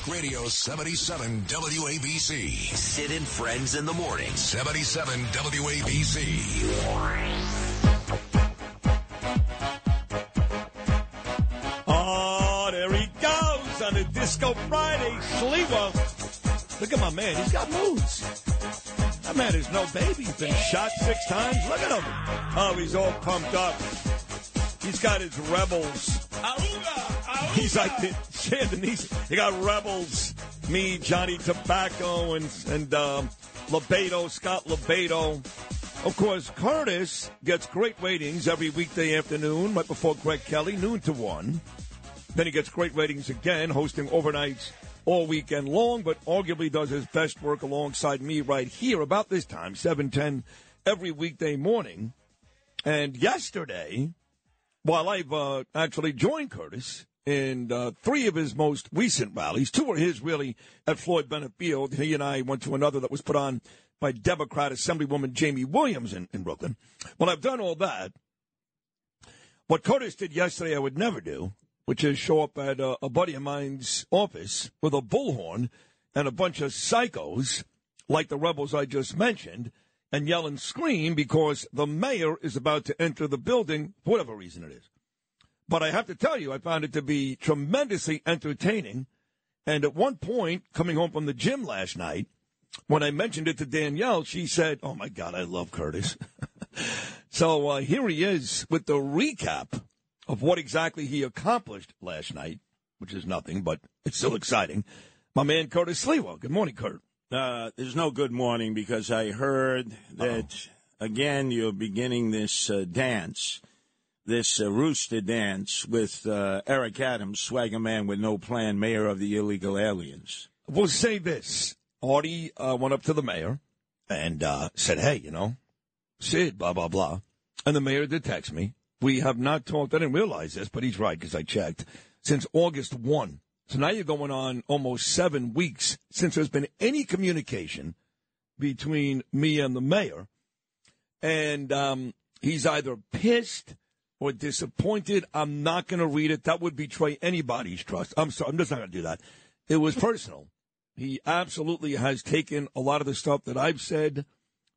Talk Radio 77 WABC. Sid and Friends in the morning. 77 WABC. Oh, there he goes on the Disco Friday. Sliwa. Look at my man. He's got moves. That man is no baby. He's been shot six times. Look at him. Oh, he's all pumped up. He's got his rebels. He's like the Sandinese. He got rebels. Me, Johnny Tobacco, and and um, LoBaido, Scott LoBaido. Of course, Curtis gets great ratings every weekday afternoon, right before Greg Kelly, noon to one. Then he gets great ratings again, hosting overnights all weekend long, but arguably does his best work alongside me right here about this time, 710 every weekday morning. And yesterday, while I've uh, actually joined Curtis in uh, three of his most recent rallies, two were his really at Floyd Bennett Field. He and I went to another that was put on by Democrat Assemblywoman Jaime Williams in, in Brooklyn. Well, I've done all that. What Curtis did yesterday, I would never do, which is show up at a, a buddy of mine's office with a bullhorn and a bunch of psychos like the rebels I just mentioned and yell and scream because the mayor is about to enter the building, for whatever reason it is. But I have to tell you, I found it to be tremendously entertaining. And at one point, coming home from the gym last night, when I mentioned it to Danielle, she said, Oh my God, I love Curtis. so uh, here he is with the recap of what exactly he accomplished last night, which is nothing, but it's still exciting. My man Curtis Sliwa. Good morning, Kurt. Uh, there's no good morning because I heard that Uh-oh. again you're beginning this uh, dance, this uh, rooster dance with uh, Eric Adams, swagger man with no plan, mayor of the illegal aliens. We'll say this: Artie uh, went up to the mayor and uh, said, "Hey, you know, Sid, blah blah blah," and the mayor did text me. We have not talked. I didn't realize this, but he's right because I checked since August one. So now you're going on almost seven weeks since there's been any communication between me and the mayor. And um, he's either pissed or disappointed. I'm not going to read it. That would betray anybody's trust. I'm sorry. I'm just not going to do that. It was personal. He absolutely has taken a lot of the stuff that I've said,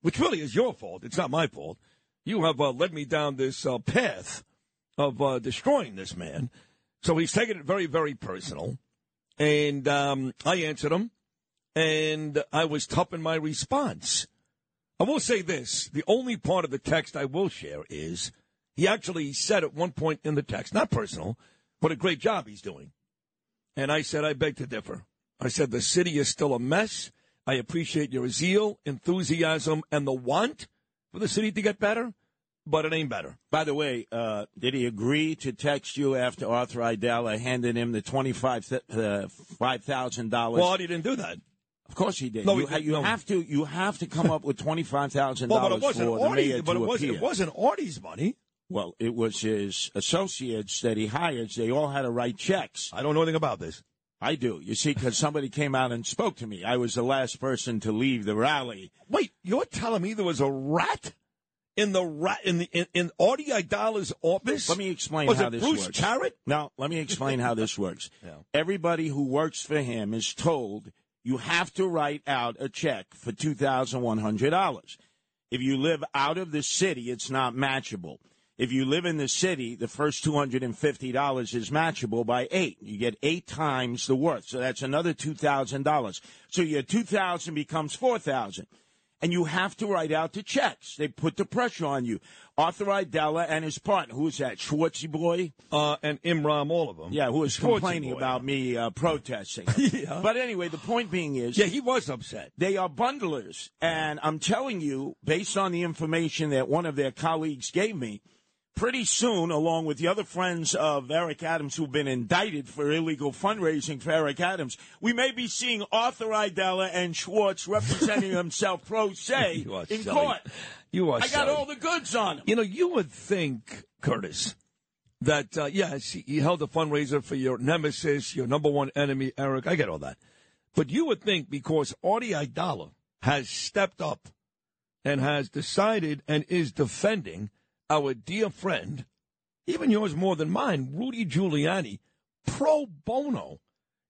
which really is your fault. It's not my fault. You have uh, led me down this uh, path of uh, destroying this man. So he's taken it very, very personal. And um, I answered him, and I was tough in my response. I will say this the only part of the text I will share is he actually said at one point in the text, not personal, what a great job he's doing. And I said, I beg to differ. I said, the city is still a mess. I appreciate your zeal, enthusiasm, and the want for the city to get better but it ain't better. By the way, uh, did he agree to text you after Arthur Aidala handed him the twenty five uh, five thousand dollars? Well, he didn't do that. Of course he did. No, you, he did, you no. have to you have to come up with twenty-five thousand well, dollars for the mayor but to it wasn't, appear. it wasn't Artie's money. Well, it was his associates that he hired. They all had to write checks. I don't know anything about this. I do. You see, because somebody came out and spoke to me. I was the last person to leave the rally. Wait, you're telling me there was a rat in the in the in, in Artie Aidala's office? Let me explain was how it this Bruce works. Charrett? No, let me explain how this works. Yeah. Everybody who works for him is told you have to write out a check for two thousand one hundred dollars. If you live out of the city, it's not matchable. If you live in the city, the first two hundred and fifty dollars is matchable by eight. You get eight times the worth, so that's another two thousand dollars. So your two thousand becomes four thousand and you have to write out the checks. They put the pressure on you. Arthur Aidala and his partner, who's that, Schwartzy boy? Uh, and Imram, all of them. Yeah, who was Schwartzy complaining boy. about me uh, protesting. Yeah. But anyway, the point being is, Yeah, he was upset. they are bundlers. And I'm telling you, based on the information that one of their colleagues gave me, pretty soon, along with the other friends of Eric Adams who've been indicted for illegal fundraising for Eric Adams, we may be seeing Arthur Aidala and Schwartz representing himself pro se in silly. court. You are I got all the goods on him. You know, you would think, Curtis, that, uh, yes, he he held a fundraiser for your nemesis, your number one enemy, Eric. I get all that. But you would think because Artie Aidala has stepped up and has decided and is defending our dear friend, even yours more than mine, Rudy Giuliani, pro bono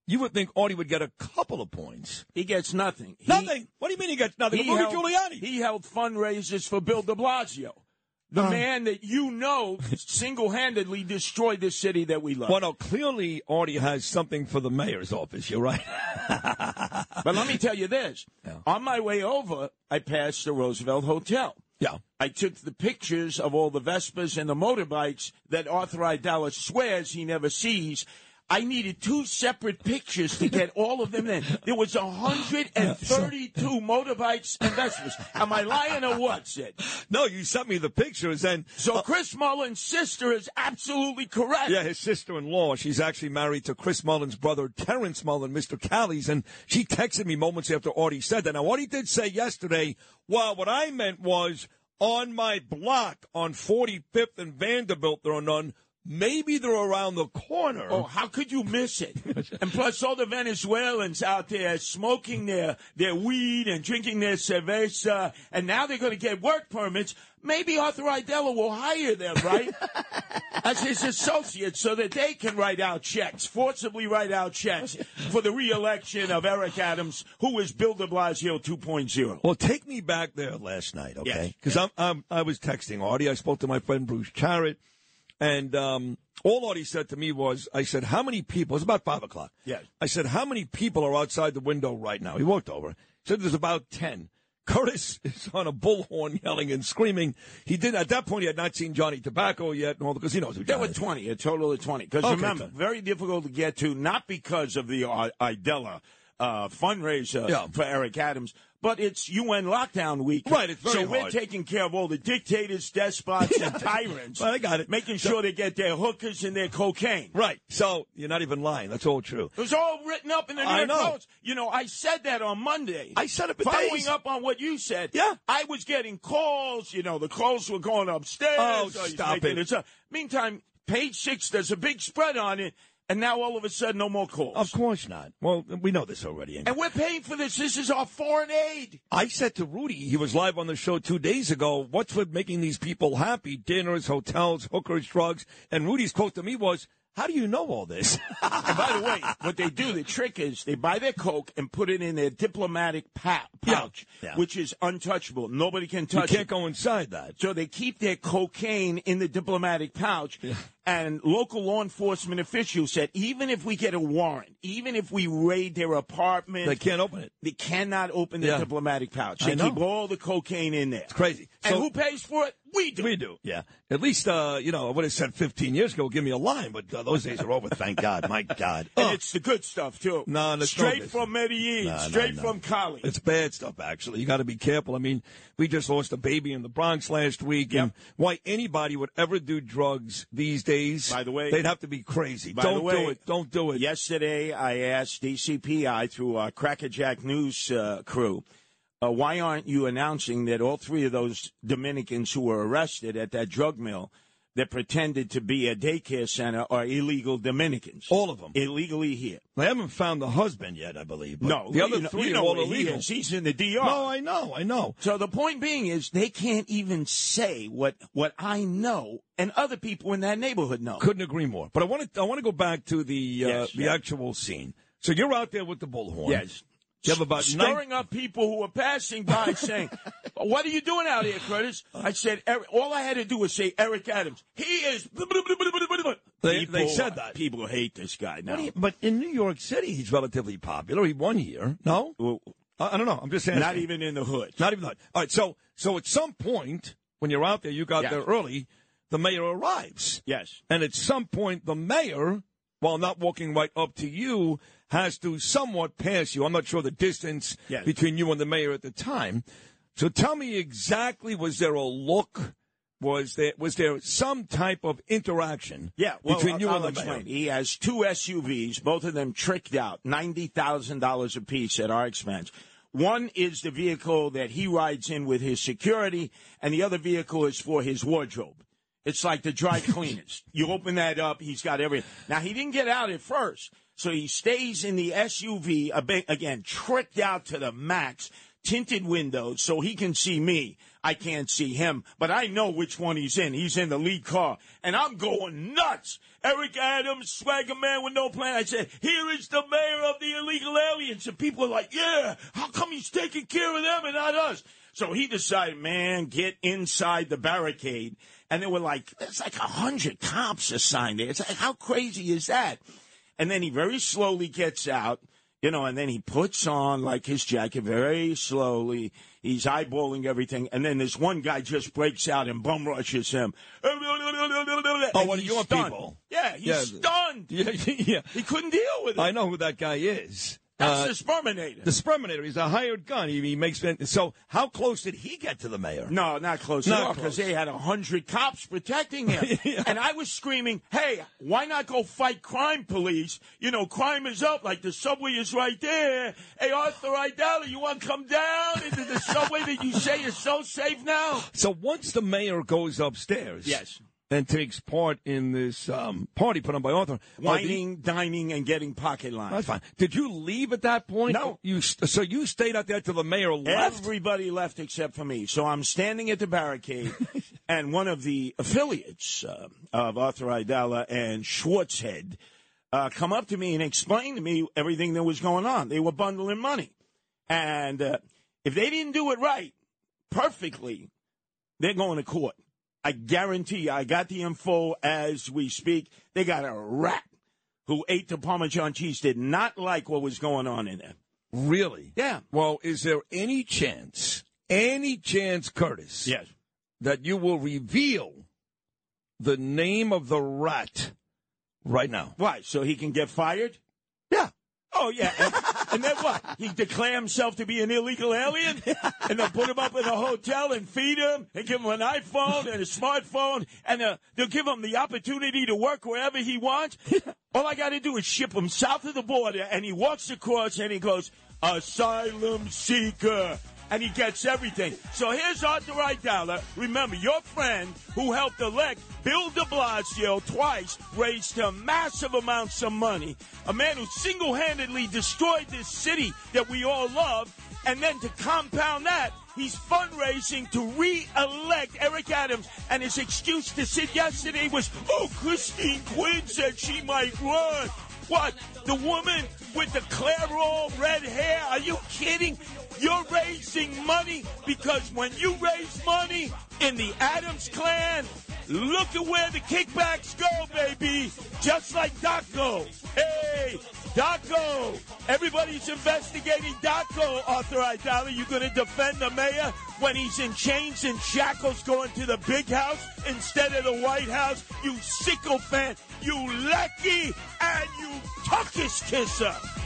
you would think Artie would get a couple of points. He gets nothing. He- nothing. What do you mean he gets nothing? He Rudy held, Giuliani. he held fundraisers for Bill de Blasio, the Uh. man that you know single handedly destroyed this city that we love. well, no, clearly Artie has something for the mayor's office. You're right. But let me tell you this on my way over, I passed the Roosevelt Hotel. Yeah. I took the pictures of all the Vespas and the motorbikes that Arthur Aidala swears he never sees. I needed two separate pictures to get all of them in. There was 132 motorbikes and Vespas. Am I lying or what, Sid? No, you sent me the pictures, and So uh, Chris Mullin's sister is absolutely correct. Yeah, his sister-in-law. She's actually married to Chris Mullin's brother, Terrence Mullin, Mr. Callies, and she texted me moments after Artie said that. Now, Artie did say yesterday, well, what I meant was on my block on 45th and Vanderbilt, there are none. Maybe they're around the corner. Oh, how could you miss it? and plus, all the Venezuelans out there smoking their, their weed and drinking their cerveza, and now they're going to get work permits. Maybe Arthur Aidala will hire them, right? As his associates so that they can write out checks, forcibly write out checks for the reelection of Eric Adams, who is Bill de Blasio 2.0. Well, take me back there last night, Yes. okay? Because I'm, I'm I was texting Artie. I spoke to my friend Bruce Charrett, and um, all Artie said to me was, "I said, how many people?" It was about five o'clock. Yes. I said, "How many people are outside the window right now?" He walked over. He said, "There's about ten. Curtis is on a bullhorn yelling and screaming. He did at that point. He had not seen Johnny Tobacco yet, and all because he knows who There were 20, a total of 20. Because Okay, remember, fine. very difficult to get to, not because of the uh, Aidala uh, fundraiser Yeah. for Eric Adams, but it's UN lockdown week. Right, it's very So we're hard. taking care of all the dictators, despots, and tyrants. Well, I got it. Making sure they get their hookers and their cocaine. Right. So you're not even lying. That's all true. It was all written up in the New I York know. Post. You know, I said that on Monday. I said it for Following days. up on what you said. Yeah. I was getting calls. You know, the calls were going upstairs. Oh, oh he's stop it. up. Meantime, page six, there's a big spread on it, and now all of a sudden, no more calls. Of course not. Well, we know this already. And we're paying for this. This is our foreign aid. I said to Rudy, he was live on the show two days ago, what's with making these people happy? Dinners, hotels, hookers, drugs. And Rudy's quote to me was, how do you know all this? And by the way, what they do, the trick is they buy their Coke and put it in their diplomatic pa- Yeah. pouch, Yeah. which is untouchable. Nobody can touch it. you can't it. go inside that. So they keep their cocaine in the diplomatic pouch. And local law enforcement officials said, even if we get a warrant, even if we raid their apartment, They can't open it. they cannot open the Yeah. diplomatic pouch. They keep all the cocaine in there. It's crazy. And So- who pays for it? We do. We do, yeah. At least, uh, you know, I would have said 15 years ago, give me a line, but uh, those days are over, thank God. My God. And it's the good stuff too. No, no straight good. from Medellin, No, no, straight no. from Cali. it's bad stuff, actually. You got to be careful. I mean, we just lost a baby in the Bronx last week, and why anybody would ever do drugs these days, By the way- they'd have to be crazy. Don't way, do it. Don't do it. Yesterday, I asked DCPI through our Crackerjack News uh, crew, uh, why aren't you announcing that all three of those Dominicans who were arrested at that drug mill that pretended to be a daycare center are illegal Dominicans? All of them. Illegally here. They haven't found the husband yet, I believe. no, the other you know, three you are all illegal. He's in the DR. No, I know, I know. So the point being is they can't even say what what I know and other people in that neighborhood know. Couldn't agree more. But I want to, I want to go back to the uh, Yes, the yeah. actual scene. So you're out there with the bullhorn. Yes. You have about nine- stirring up people who were passing by saying, "What are you doing out here, Curtis?" I said, Eric, "All I had to do was say Eric Adams. He is." They- they said that. People hate this guy now. You- but in New York City, he's relatively popular. He won here. No, Well, I, I don't know. I'm just saying. not even in the hood. Not even the hood. All right. So, so at some point when you're out there, you got Yes. there early. The mayor arrives, Yes. and at some point, the mayor, while not walking right up to you, has to somewhat pass you. I'm not sure the distance Yes. between you and the mayor at the time. So, tell me exactly: was there a look? Was there was there some type of interaction? Yeah, well, between I'll, you I'll and the mayor? He has two SUVs, both of them tricked out, ninety thousand dollars apiece at our expense. One is the vehicle that he rides in with his security, and the other vehicle is for his wardrobe. It's like the dry cleaners. you open that up, he's got everything. Now he didn't get out at first, so he stays in the SUV again tricked out to the max. tinted windows so he can see me. I can't see him, but I know which one he's in. He's in the lead car, and I'm going nuts. Eric Adams, swagger man with no plan. I said, "Here is the mayor of the illegal aliens," and people are like, "Yeah, how come he's taking care of them and not us?" So he decided, man, get inside the barricade, and there were like, there's like a hundred cops assigned there. It's like, how crazy is that? And then he very slowly gets out, you know, and then he puts on like his jacket very slowly. He's eyeballing everything, and then this one guy just breaks out and bum rushes him. Oh, And one of your stunned. people. Yeah, he's Yeah. stunned. Yeah, yeah. He couldn't deal with it. I know who that guy is. That's Uh, the Sperminator. the Sperminator. He's a hired gun. He, he makes so. How close did he get to the mayor? No, not close Not at all, because they had a hundred cops protecting him. Yeah. And I was screaming, hey, why not go fight crime police? You know, crime is up, like the subway is right there. Hey, Arthur Aidala, you want to come down into the subway that you say is so safe now? So once the mayor goes upstairs, Yes. And takes part in this um, party put on by Arthur, Whining, dining, and getting pocket lines. That's fine. Did you leave at that point? No. You st- so you stayed out there till the mayor left. Everybody left except for me. So I'm standing at the barricade, and one of the affiliates uh, of Arthur Aidala and Schwartzhead uh, come up to me and explain to me everything that was going on. They were bundling money. And uh, if they didn't do it right, perfectly, they're going to court. I guarantee you, I got the info as we speak. They got a rat who ate the Parmesan cheese, did not like what was going on in there. Really? Yeah. Well, is there any chance, any chance, Curtis, Yes. that you will reveal the name of the rat right now? Why? So he can get fired? Yeah. Oh yeah, and, then what? He declare himself to be an illegal alien, and they'll put him up in a hotel and feed him, and give him an iPhone and a smartphone, and uh, they'll give him the opportunity to work wherever he wants. All I got to do is ship him south of the border, and he walks across, and he goes, "Asylum seeker." And he gets everything. So here's Arthur Aidala. Remember, your friend who helped elect Bill de Blasio twice raised him massive amounts of money. A man who single handedly destroyed this city that we all love. And then to compound that, he's fundraising to re elect Eric Adams. And his excuse to Sid yesterday was, oh, Christine Quinn said she might run. What? The woman with the Clairol red hair? Are you kidding? You're raising money because when you raise money in the Adams clan, look at where the kickbacks go, baby. Just like Daco. Hey, Daco. Everybody's investigating Daco, Arthur Aidala. you're going to defend the mayor when he's in chains and shackles going to the big house instead of the White House? You sycophant, you lucky, and you tuckus kisser.